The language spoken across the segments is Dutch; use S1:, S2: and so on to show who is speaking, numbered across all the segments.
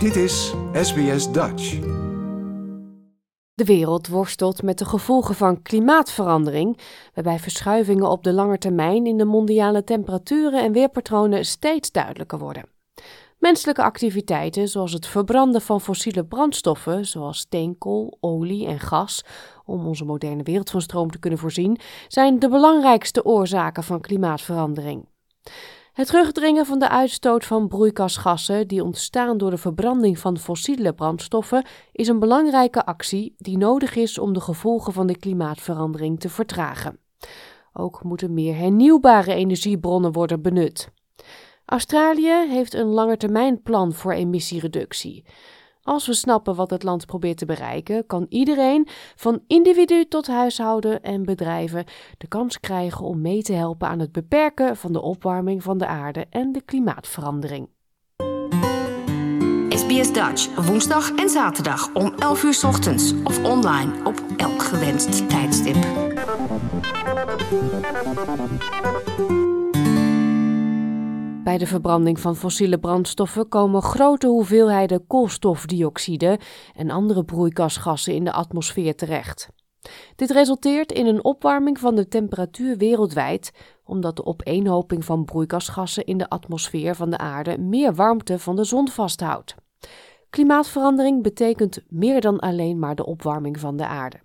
S1: Dit is SBS Dutch.
S2: De wereld worstelt met de gevolgen van klimaatverandering, waarbij verschuivingen op de lange termijn in de mondiale temperaturen en weerpatronen steeds duidelijker worden. Menselijke activiteiten, zoals het verbranden van fossiele brandstoffen, zoals steenkool, olie en gas, om onze moderne wereld van stroom te kunnen voorzien, zijn de belangrijkste oorzaken van klimaatverandering. Het terugdringen van de uitstoot van broeikasgassen die ontstaan door de verbranding van fossiele brandstoffen is een belangrijke actie die nodig is om de gevolgen van de klimaatverandering te vertragen. Ook moeten meer hernieuwbare energiebronnen worden benut. Australië heeft een langetermijnplan voor emissiereductie. Als we snappen wat het land probeert te bereiken, kan iedereen, van individu tot huishouden en bedrijven, de kans krijgen om mee te helpen aan het beperken van de opwarming van de aarde en de klimaatverandering.
S3: SBS Dutch, woensdag en zaterdag om 11 uur ochtends of online op elk gewenst tijdstip.
S2: Bij de verbranding van fossiele brandstoffen komen grote hoeveelheden koolstofdioxide en andere broeikasgassen in de atmosfeer terecht. Dit resulteert in een opwarming van de temperatuur wereldwijd, omdat de opeenhoping van broeikasgassen in de atmosfeer van de aarde meer warmte van de zon vasthoudt. Klimaatverandering betekent meer dan alleen maar de opwarming van de aarde.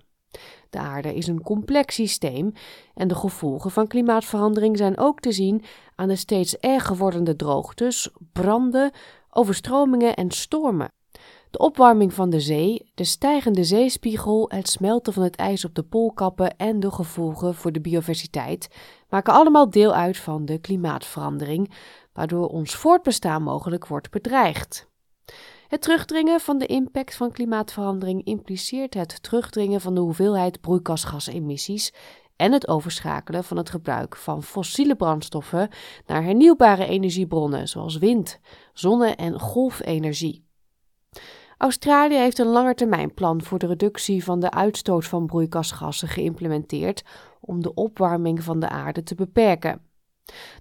S2: De aarde is een complex systeem en de gevolgen van klimaatverandering zijn ook te zien aan de steeds erger wordende droogtes, branden, overstromingen en stormen. De opwarming van de zee, de stijgende zeespiegel, het smelten van het ijs op de poolkappen en de gevolgen voor de biodiversiteit maken allemaal deel uit van de klimaatverandering, waardoor ons voortbestaan mogelijk wordt bedreigd. Het terugdringen van de impact van klimaatverandering impliceert het terugdringen van de hoeveelheid broeikasgasemissies en het overschakelen van het gebruik van fossiele brandstoffen naar hernieuwbare energiebronnen zoals wind, zonne- en golfenergie. Australië heeft een langetermijnplan voor de reductie van de uitstoot van broeikasgassen geïmplementeerd om de opwarming van de aarde te beperken.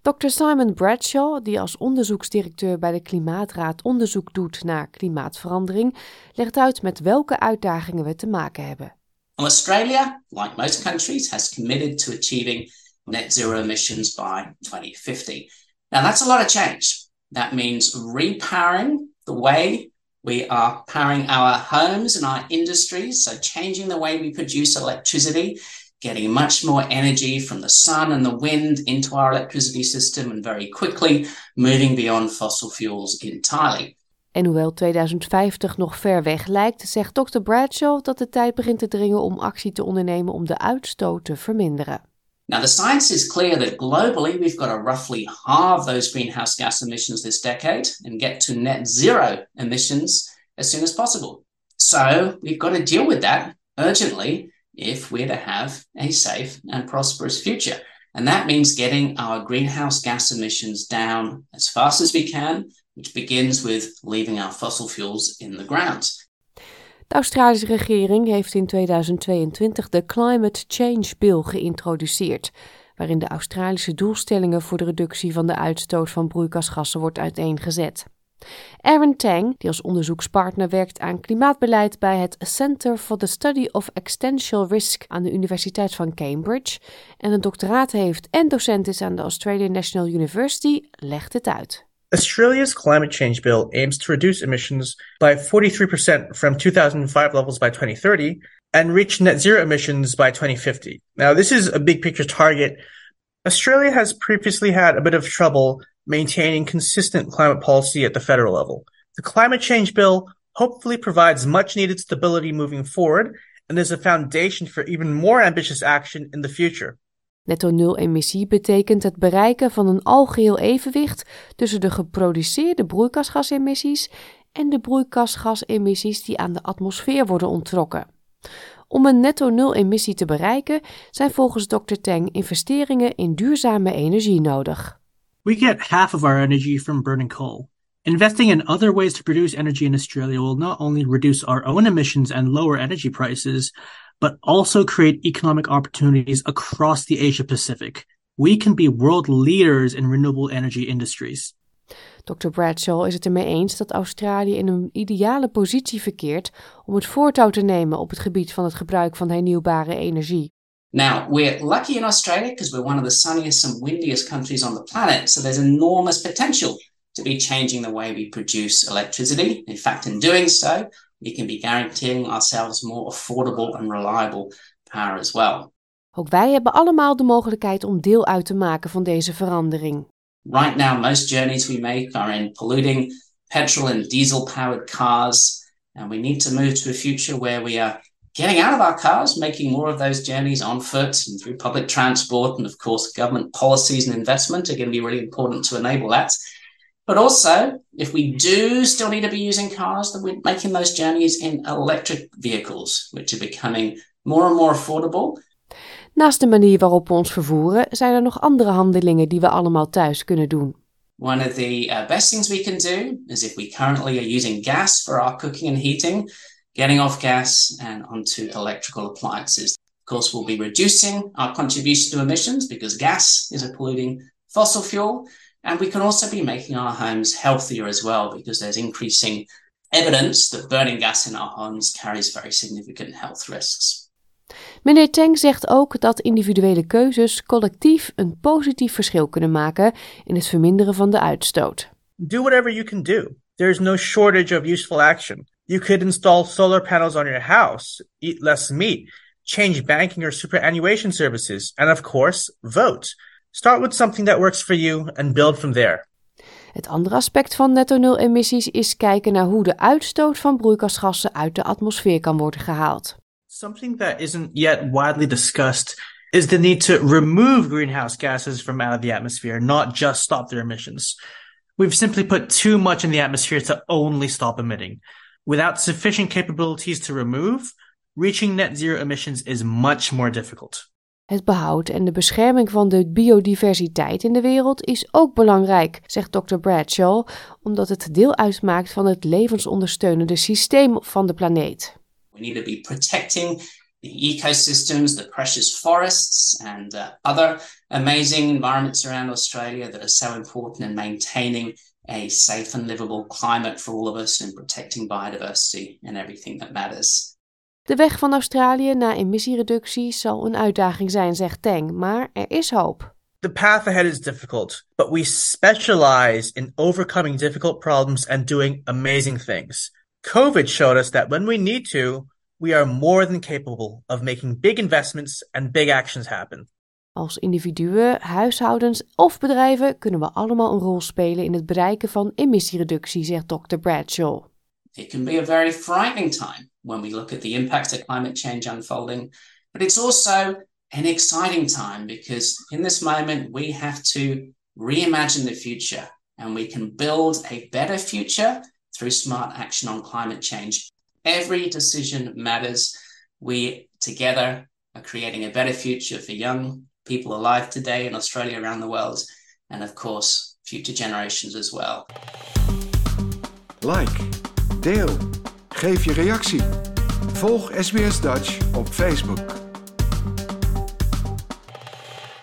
S2: Dr. Simon Bradshaw, die als onderzoeksdirecteur bij de Klimaatraad onderzoek doet naar klimaatverandering, legt uit met welke uitdagingen we te maken hebben.
S4: Australia, like most countries, has committed to achieving net zero emissions by 2050. Now, that's a lot of change. That means repowering the way we are powering our homes and our industries, so changing the way we produce electricity getting much more energy from the sun and the wind into our electricity system and very quickly moving beyond fossil fuels entirely.
S2: En hoewel 2050 nog ver weg lijkt, zegt Dr. Bradshaw dat de tijd begint te dringen om actie te ondernemen om de uitstoot te verminderen.
S4: Now, the science is clear that globally we've got to roughly halve those greenhouse gas emissions this decade and get to net zero emissions as soon as possible. So, we've got to deal with that urgently if we're to have a safe and prosperous future. And that means getting our greenhouse gas emissions down as fast as we can, which begins with leaving our fossil fuels in the ground.
S2: De Australische regering heeft in 2022 de Climate Change Bill geïntroduceerd, waarin de Australische doelstellingen voor de reductie van de uitstoot van broeikasgassen wordt uiteengezet. Aaron Tang, die als onderzoekspartner werkt aan klimaatbeleid bij het Center for the Study of Existential Risk aan de Universiteit van Cambridge en een doctoraat heeft en docent is aan de Australian National University, legt het uit.
S5: Australia's climate change bill aims to reduce emissions by 43% from 2005 levels by 2030 and reach net zero emissions by 2050. Now, this is a big picture target. Australia has previously had a bit of trouble maintaining consistent climate policy at the federal level. The climate change bill hopefully provides much needed stability moving forward and is a foundation for even more ambitious action in the future.
S2: Netto nul emissie betekent het bereiken van een algeheel evenwicht tussen de geproduceerde broeikasgasemissies en de broeikasgasemissies die aan de atmosfeer worden onttrokken. Om een netto nul emissie te bereiken zijn volgens Dr. Tang investeringen in duurzame energie nodig.
S6: We get half of our energy from burning coal. Investing in other ways to produce energy in Australia will not only reduce our own emissions and lower energy prices, but also create economic opportunities across the Asia Pacific. We can be world leaders in renewable energy industries.
S2: Dr. Bradshaw is het ermee eens dat Australië in een ideale positie verkeert om het voortouw te nemen op het gebied van het gebruik van hernieuwbare energie.
S4: Now, we're lucky in Australia because we're one of the sunniest and windiest countries on the planet, so there's enormous potential to be changing the way we produce electricity. In fact, in doing so, we can be guaranteeing ourselves more affordable and reliable power as well.
S2: Ook wij hebben allemaal de mogelijkheid om deel uit te maken van deze verandering.
S4: Right now, most journeys we make are in polluting petrol and diesel powered cars, and we need to move to a future where we are getting out of our cars, making more of those journeys on foot and through public transport. And of course, government policies and investment are going to be really important to enable that. But also, if we do still need to be using cars, then we're making those journeys in electric vehicles, which are becoming more and more affordable.
S2: Naast de manier waarop we ons vervoeren, zijn er nog andere handelingen die we allemaal thuis kunnen doen.
S4: One of the uh, best things we can do is if we currently are using gas for our cooking and heating, getting off gas and onto electrical appliances. Of course, we'll be reducing our contribution to emissions because gas is a polluting fossil fuel. And we can also be making our homes healthier as well because there's increasing evidence that burning gas in our homes carries very significant health risks.
S2: Meneer Teng zegt ook dat individuele keuzes collectief een positief verschil kunnen maken in het verminderen van de uitstoot.
S5: Do whatever you can do. There is no shortage of useful action. You could install solar panels on your house, eat less meat, change banking or superannuation services, and of course, vote. Start with something that works for you and build from there.
S2: Het andere aspect van netto nul emissies is kijken naar hoe de uitstoot van broeikasgassen uit de atmosfeer kan worden gehaald.
S5: Something that isn't yet widely discussed is the need to remove greenhouse gases from out of the atmosphere, not just stop their emissions. We've simply put too much in the atmosphere to only stop emitting. Without sufficient capabilities to remove, reaching net zero emissions is much more difficult.
S2: Het behoud en de bescherming van de biodiversiteit in de wereld is ook belangrijk, zegt Dr. Bradshaw, omdat het deel uitmaakt van het levensondersteunende systeem van de planeet.
S4: We need to be protecting the ecosystems, the precious forests, and uh, other amazing environments around Australia that are so important in maintaining a safe and livable climate for all of us and protecting biodiversity and everything that matters.
S2: De weg van Australië naar emissiereductie zal een uitdaging zijn, zegt Tang, maar er is hoop.
S5: The path ahead is difficult, but we specialize in overcoming difficult problems and doing amazing things. COVID showed us that when we need to, we are more than capable of making big investments and big actions happen.
S2: Als individuen, huishoudens of bedrijven kunnen we allemaal een rol spelen in het bereiken van emissiereductie, zegt Dr. Bradshaw.
S4: It can be a very frightening time when we look at the impact of climate change unfolding, but it's also an exciting time because in this moment we have to reimagine the future and we can build a better future through smart action on climate change. Every decision matters. We together are creating a better future for young people alive today in Australia, around the world, and of course, future generations as well.
S1: Like, deel, geef je reactie. Volg SBS Dutch op Facebook.